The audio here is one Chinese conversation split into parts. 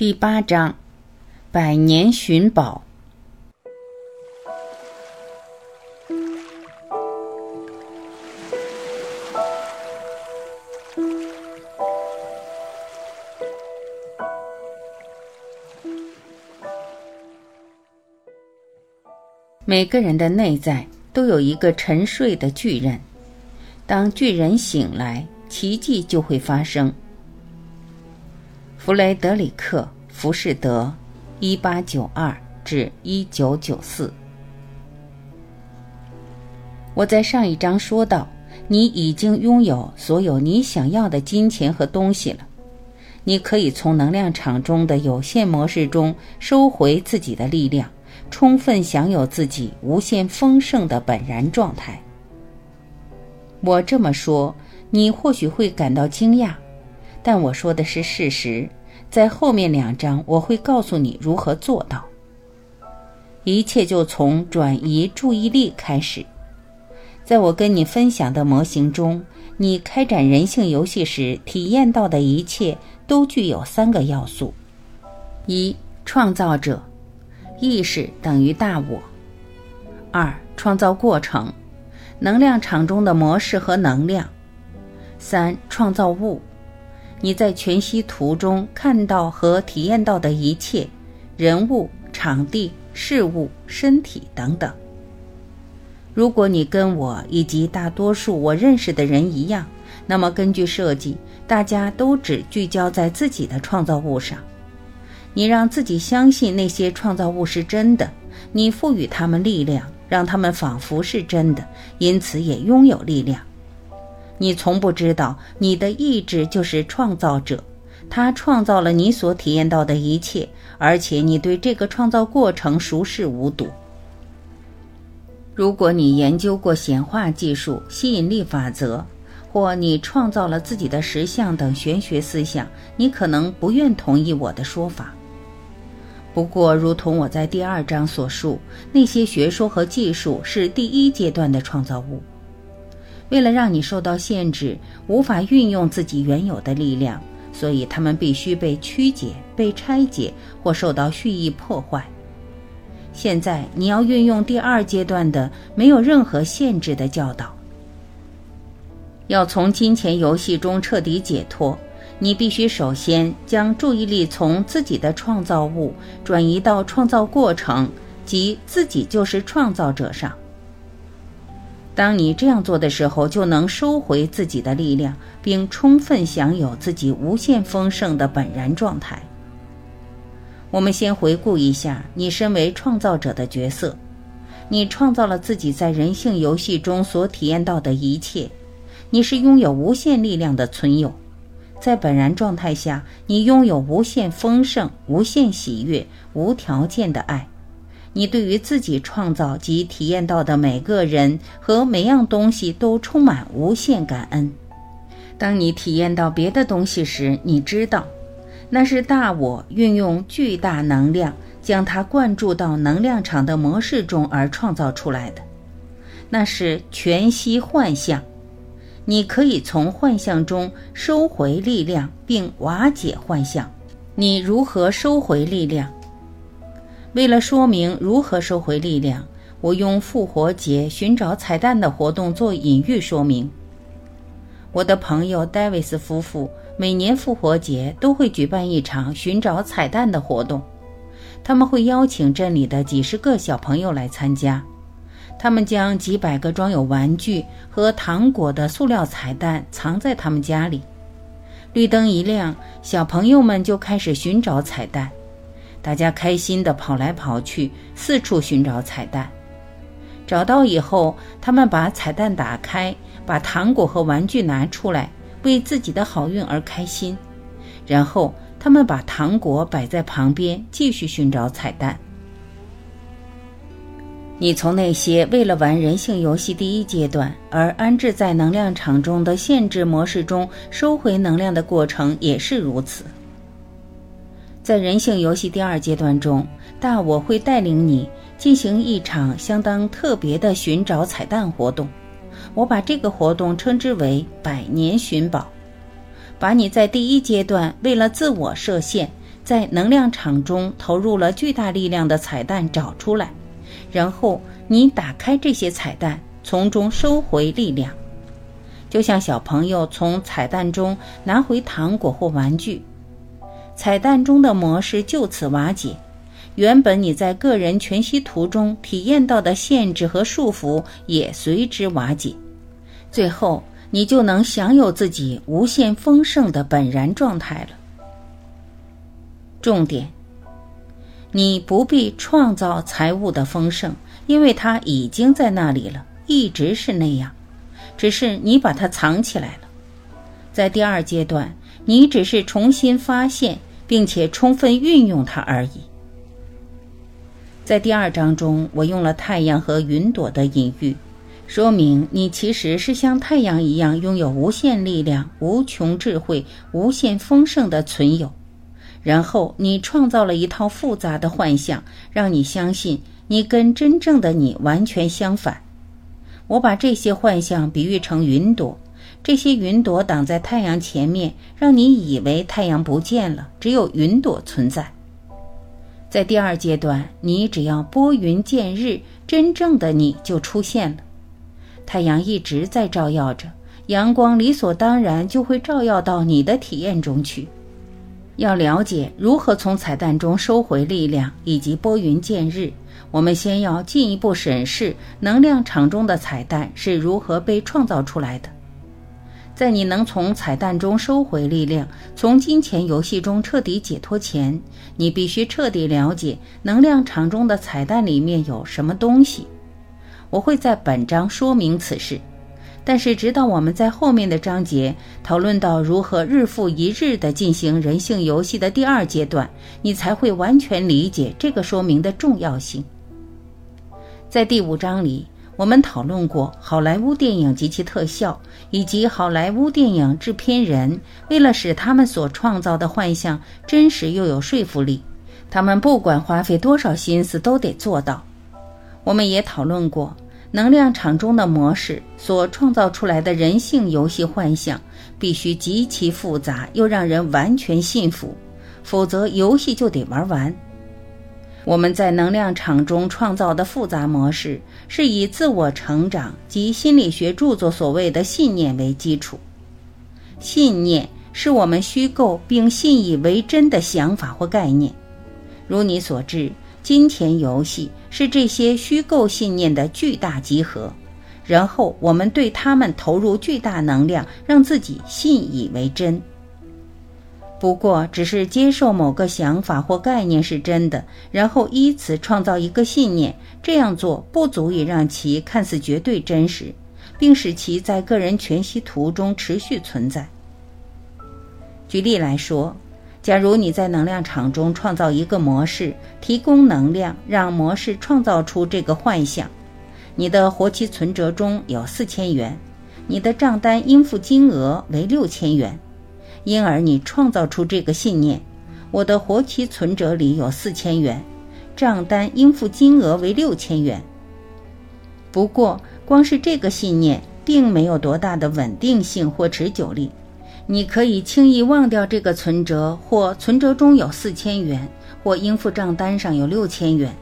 第八章，百年寻宝。每个人的内在都有一个沉睡的巨人，当巨人醒来，奇迹就会发生。弗雷德里克·浮士德，一八九二至一九九四。我在上一章说到，你已经拥有所有你想要的金钱和东西了。你可以从能量场中的有限模式中收回自己的力量，充分享有自己无限丰盛的本然状态。我这么说，你或许会感到惊讶。但我说的是事实，在后面两章我会告诉你如何做到。一切就从转移注意力开始。在我跟你分享的模型中，你开展人性游戏时体验到的一切都具有三个要素：一、创造者，意识等于大我；二、创造过程，能量场中的模式和能量；三、创造物。你在全息图中看到和体验到的一切，人物、场地、事物、身体等等。如果你跟我以及大多数我认识的人一样，那么根据设计，大家都只聚焦在自己的创造物上。你让自己相信那些创造物是真的，你赋予他们力量，让他们仿佛是真的，因此也拥有力量。你从不知道，你的意志就是创造者，他创造了你所体验到的一切，而且你对这个创造过程熟视无睹。如果你研究过显化技术、吸引力法则，或你创造了自己的实相等玄学思想，你可能不愿同意我的说法。不过，如同我在第二章所述，那些学说和技术是第一阶段的创造物。为了让你受到限制，无法运用自己原有的力量，所以他们必须被曲解、被拆解或受到蓄意破坏。现在你要运用第二阶段的没有任何限制的教导，要从金钱游戏中彻底解脱。你必须首先将注意力从自己的创造物转移到创造过程，即自己就是创造者上。当你这样做的时候，就能收回自己的力量，并充分享有自己无限丰盛的本然状态。我们先回顾一下你身为创造者的角色：你创造了自己在人性游戏中所体验到的一切，你是拥有无限力量的存有。在本然状态下，你拥有无限丰盛、无限喜悦、无条件的爱。你对于自己创造及体验到的每个人和每样东西都充满无限感恩。当你体验到别的东西时，你知道，那是大我运用巨大能量将它灌注到能量场的模式中而创造出来的。那是全息幻象。你可以从幻象中收回力量并瓦解幻象。你如何收回力量？为了说明如何收回力量，我用复活节寻找彩蛋的活动做隐喻说明。我的朋友戴维斯夫妇每年复活节都会举办一场寻找彩蛋的活动，他们会邀请镇里的几十个小朋友来参加，他们将几百个装有玩具和糖果的塑料彩蛋藏在他们家里。绿灯一亮，小朋友们就开始寻找彩蛋。大家开心地跑来跑去，四处寻找彩蛋。找到以后，他们把彩蛋打开，把糖果和玩具拿出来，为自己的好运而开心。然后，他们把糖果摆在旁边，继续寻找彩蛋。你从那些为了玩人性游戏第一阶段而安置在能量场中的限制模式中收回能量的过程也是如此。在人性游戏第二阶段中，大我会带领你进行一场相当特别的寻找彩蛋活动。我把这个活动称之为“百年寻宝”，把你在第一阶段为了自我设限，在能量场中投入了巨大力量的彩蛋找出来，然后你打开这些彩蛋，从中收回力量，就像小朋友从彩蛋中拿回糖果或玩具，彩蛋中的模式就此瓦解。原本你在个人全息图中体验到的限制和束缚也随之瓦解，最后你就能享有自己无限丰盛的本然状态了。重点：你不必创造财务的丰盛，因为它已经在那里了，一直是那样，只是你把它藏起来了。在第二阶段，你只是重新发现并且充分运用它而已。在第二章中，我用了太阳和云朵的隐喻，说明你其实是像太阳一样拥有无限力量、无穷智慧、无限丰盛的存有。然后你创造了一套复杂的幻象，让你相信你跟真正的你完全相反。我把这些幻象比喻成云朵，这些云朵挡在太阳前面，让你以为太阳不见了，只有云朵存在。在第二阶段，你只要拨云见日，真正的你就出现了。太阳一直在照耀着，阳光理所当然就会照耀到你的体验中去。要了解如何从彩蛋中收回力量以及拨云见日，我们先要进一步审视能量场中的彩蛋是如何被创造出来的。在你能从彩蛋中收回力量，从金钱游戏中彻底解脱前，你必须彻底了解能量场中的彩蛋里面有什么东西。我会在本章说明此事，但是直到我们在后面的章节讨论到如何日复一日地进行人性游戏的第二阶段，你才会完全理解这个说明的重要性。在第五章里。我们讨论过好莱坞电影及其特效，以及好莱坞电影制片人为了使他们所创造的幻象真实又有说服力，他们不管花费多少心思都得做到。我们也讨论过能量场中的模式所创造出来的人性游戏幻象必须极其复杂又让人完全信服，否则游戏就得玩完。我们在能量场中创造的复杂模式，是以自我成长及心理学著作所谓的信念为基础。信念是我们虚构并信以为真的想法或概念。如你所知，金钱游戏是这些虚构信念的巨大集合，然后我们对他们投入巨大能量，让自己信以为真。不过，只是接受某个想法或概念是真的，然后依此创造一个信念，这样做不足以让其看似绝对真实，并使其在个人全息图中持续存在。举例来说，假如你在能量场中创造一个模式，提供能量，让模式创造出这个幻象，你的活期存折中有四千元，你的账单应付金额为六千元。因而，你创造出这个信念：我的活期存折里有四千元，账单应付金额为六千元。不过，光是这个信念并没有多大的稳定性或持久力。你可以轻易忘掉这个存折，或存折中有四千元，或应付账单上有六千元。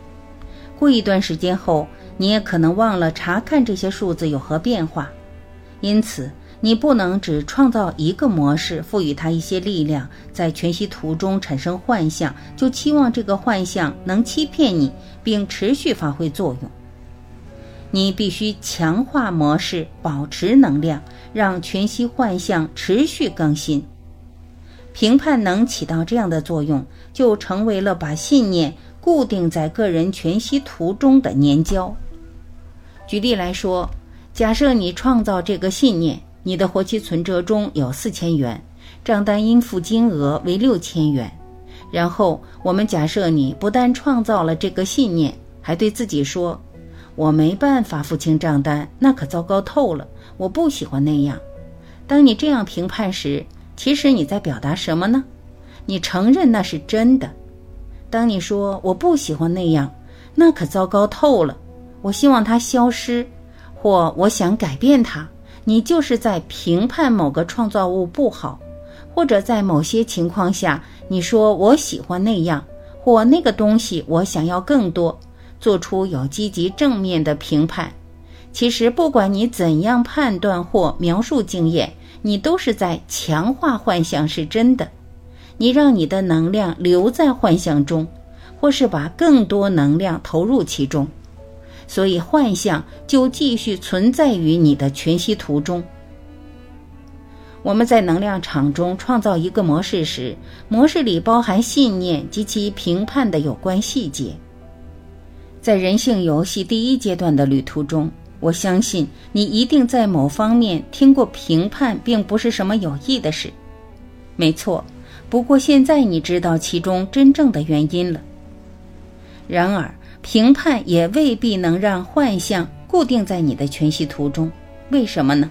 过一段时间后，你也可能忘了查看这些数字有何变化。因此，你不能只创造一个模式，赋予它一些力量，在全息图中产生幻象，就期望这个幻象能欺骗你，并持续发挥作用。你必须强化模式，保持能量，让全息幻象持续更新。评判能起到这样的作用，就成为了把信念固定在个人全息图中的粘胶。举例来说，假设你创造这个信念。你的活期存折中有四千元，账单应付金额为六千元。然后我们假设你不但创造了这个信念，还对自己说：“我没办法付清账单，那可糟糕透了。我不喜欢那样。”当你这样评判时，其实你在表达什么呢？你承认那是真的。当你说“我不喜欢那样”，那可糟糕透了。我希望它消失，或我想改变它。你就是在评判某个创造物不好，或者在某些情况下，你说我喜欢那样或那个东西，我想要更多，做出有积极正面的评判。其实，不管你怎样判断或描述经验，你都是在强化幻象是真的。你让你的能量留在幻象中，或是把更多能量投入其中。所以幻象就继续存在于你的全息图中。我们在能量场中创造一个模式时，模式里包含信念及其评判的有关细节。在人性游戏第一阶段的旅途中，我相信你一定在某方面听过评判并不是什么有益的事。没错，不过现在你知道其中真正的原因了。然而。评判也未必能让幻象固定在你的全息图中，为什么呢？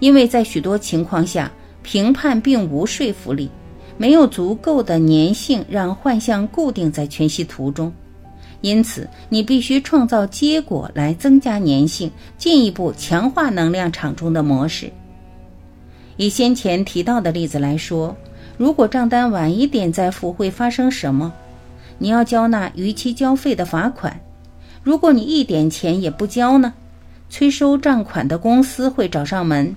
因为在许多情况下，评判并无说服力，没有足够的粘性让幻象固定在全息图中。因此，你必须创造结果来增加粘性，进一步强化能量场中的模式。以先前提到的例子来说，如果账单晚一点再付，会发生什么？你要交纳逾期交费的罚款，如果你一点钱也不交呢？催收账款的公司会找上门。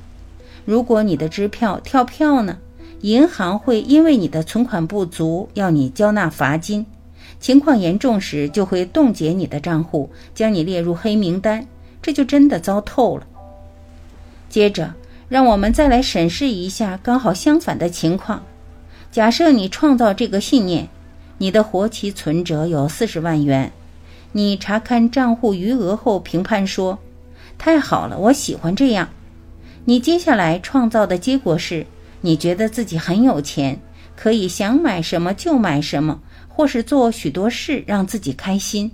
如果你的支票跳票呢？银行会因为你的存款不足要你交纳罚金，情况严重时就会冻结你的账户，将你列入黑名单，这就真的糟透了。接着，让我们再来审视一下刚好相反的情况。假设你创造这个信念。你的活期存折有四十万元，你查看账户余额后评判说：“太好了，我喜欢这样。”你接下来创造的结果是，你觉得自己很有钱，可以想买什么就买什么，或是做许多事让自己开心。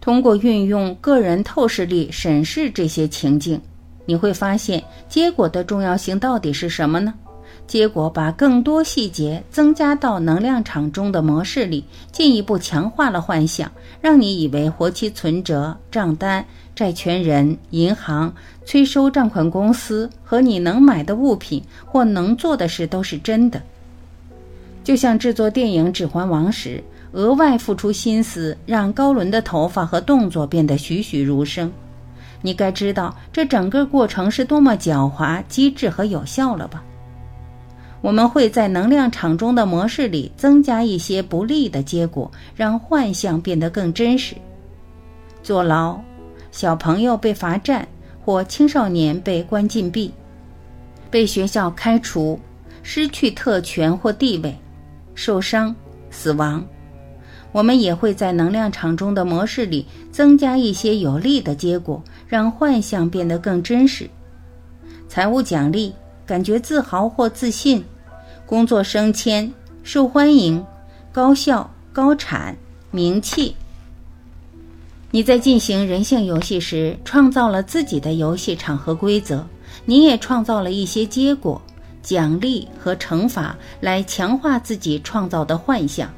通过运用个人透视力审视这些情境，你会发现结果的重要性到底是什么呢？结果把更多细节增加到能量场中的模式里，进一步强化了幻想，让你以为活期存折、账单、债权人、银行、催收账款公司和你能买的物品或能做的事都是真的。就像制作电影《指环王》时，额外付出心思让高伦的头发和动作变得栩栩如生，你该知道这整个过程是多么狡猾、机智和有效了吧？我们会在能量场中的模式里增加一些不利的结果，让幻象变得更真实。坐牢、小朋友被罚站或青少年被关禁闭、被学校开除、失去特权或地位、受伤、死亡。我们也会在能量场中的模式里增加一些有利的结果，让幻象变得更真实。财务奖励。感觉自豪或自信，工作升迁、受欢迎、高效、高产、名气。你在进行人性游戏时，创造了自己的游戏场合规则，你也创造了一些结果、奖励和惩罚来强化自己创造的幻象。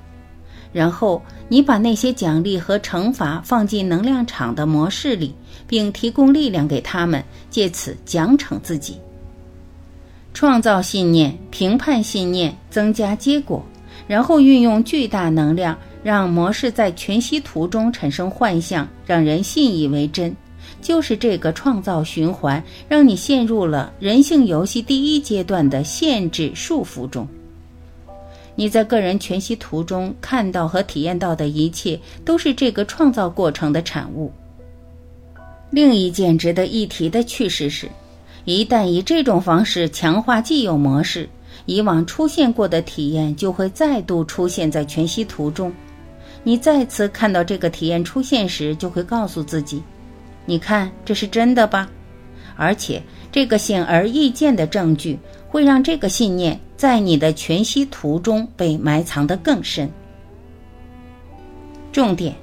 然后，你把那些奖励和惩罚放进能量场的模式里，并提供力量给他们，借此奖惩自己。创造信念，评判信念，增加结果，然后运用巨大能量，让模式在全息图中产生幻象，让人信以为真。就是这个创造循环，让你陷入了人性游戏第一阶段的限制束缚中。你在个人全息图中看到和体验到的一切，都是这个创造过程的产物。另一件值得一提的趣事是。一旦以这种方式强化既有模式，以往出现过的体验就会再度出现在全息图中。你再次看到这个体验出现时，就会告诉自己：“你看，这是真的吧？”而且，这个显而易见的证据会让这个信念在你的全息图中被埋藏得更深。重点，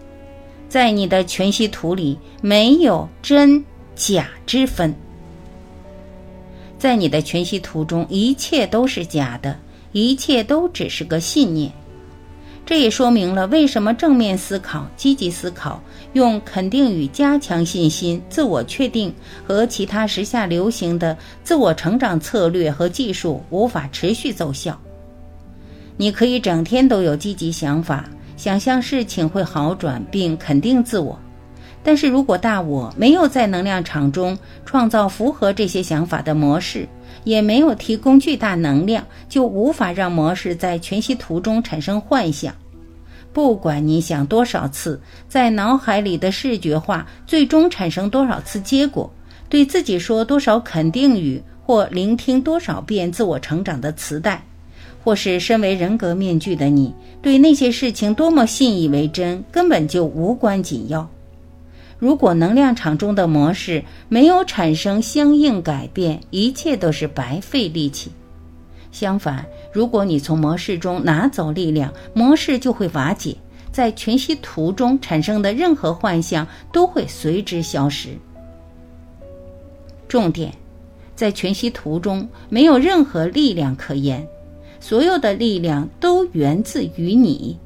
在你的全息图里没有真假之分。在你的全息图中，一切都是假的，一切都只是个信念。这也说明了为什么正面思考、积极思考、用肯定语加强信心、自我确定和其他时下流行的自我成长策略和技术无法持续奏效。你可以整天都有积极想法，想象事情会好转，并肯定自我。但是如果大我没有在能量场中创造符合这些想法的模式，也没有提供巨大能量，就无法让模式在全息图中产生幻想。不管你想多少次，在脑海里的视觉化最终产生多少次结果，对自己说多少肯定语，或聆听多少遍自我成长的磁带，或是身为人格面具的你对那些事情多么信以为真，根本就无关紧要。如果能量场中的模式没有产生相应改变，一切都是白费力气。相反，如果你从模式中拿走力量，模式就会瓦解，在全息图中产生的任何幻象都会随之消失。重点，在全息图中没有任何力量可言，所有的力量都源自于你，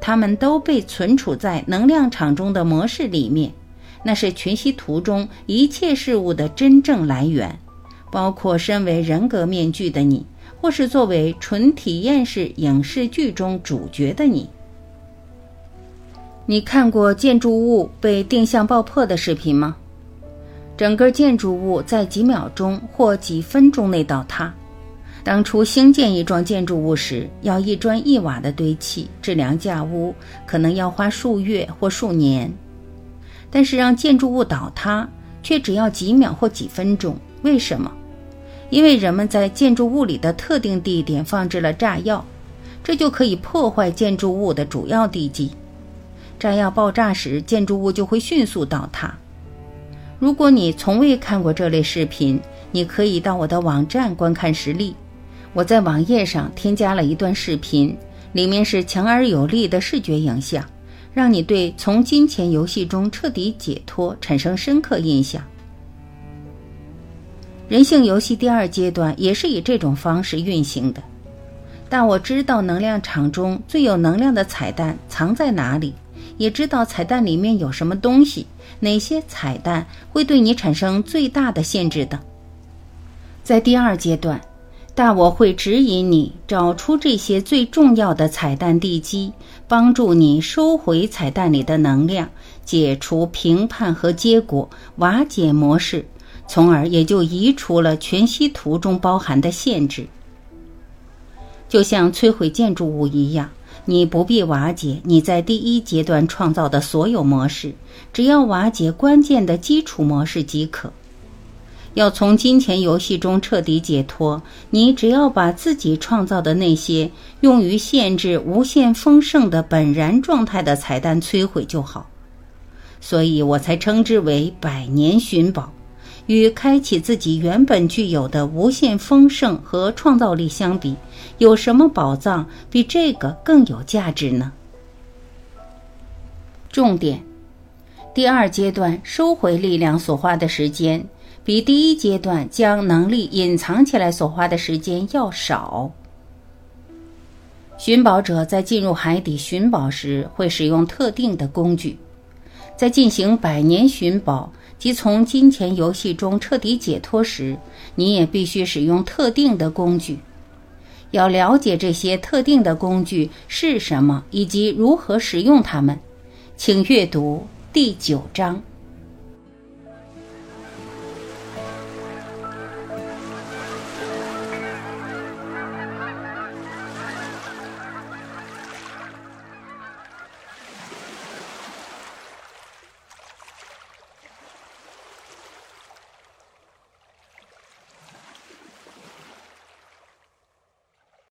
它们都被存储在能量场中的模式里面。那是全息图中一切事物的真正来源，包括身为人格面具的你，或是作为纯体验式影视剧中主角的你。你看过建筑物被定向爆破的视频吗？整个建筑物在几秒钟或几分钟内倒塌。当初兴建一幢建筑物时，要一砖一瓦的堆砌，质量架屋，可能要花数月或数年。但是让建筑物倒塌却只要几秒或几分钟，为什么？因为人们在建筑物里的特定地点放置了炸药，这就可以破坏建筑物的主要地基。炸药爆炸时，建筑物就会迅速倒塌。如果你从未看过这类视频，你可以到我的网站观看实例。我在网页上添加了一段视频，里面是强而有力的视觉影像。让你对从金钱游戏中彻底解脱产生深刻印象。人性游戏第二阶段也是以这种方式运行的。但我知道能量场中最有能量的彩蛋藏在哪里，也知道彩蛋里面有什么东西，哪些彩蛋会对你产生最大的限制等。在第二阶段。大我会指引你找出这些最重要的彩蛋地基，帮助你收回彩蛋里的能量，解除评判和结果，瓦解模式，从而也就移除了全息图中包含的限制。就像摧毁建筑物一样，你不必瓦解你在第一阶段创造的所有模式，只要瓦解关键的基础模式即可。要从金钱游戏中彻底解脱，你只要把自己创造的那些用于限制无限丰盛的本然状态的彩蛋摧毁就好。所以我才称之为百年寻宝。与开启自己原本具有的无限丰盛和创造力相比，有什么宝藏比这个更有价值呢？重点：第二阶段收回力量所花的时间。比第一阶段将能力隐藏起来所花的时间要少。寻宝者在进入海底寻宝时会使用特定的工具，在进行百年寻宝及从金钱游戏中彻底解脱时，你也必须使用特定的工具。要了解这些特定的工具是什么以及如何使用它们，请阅读第九章。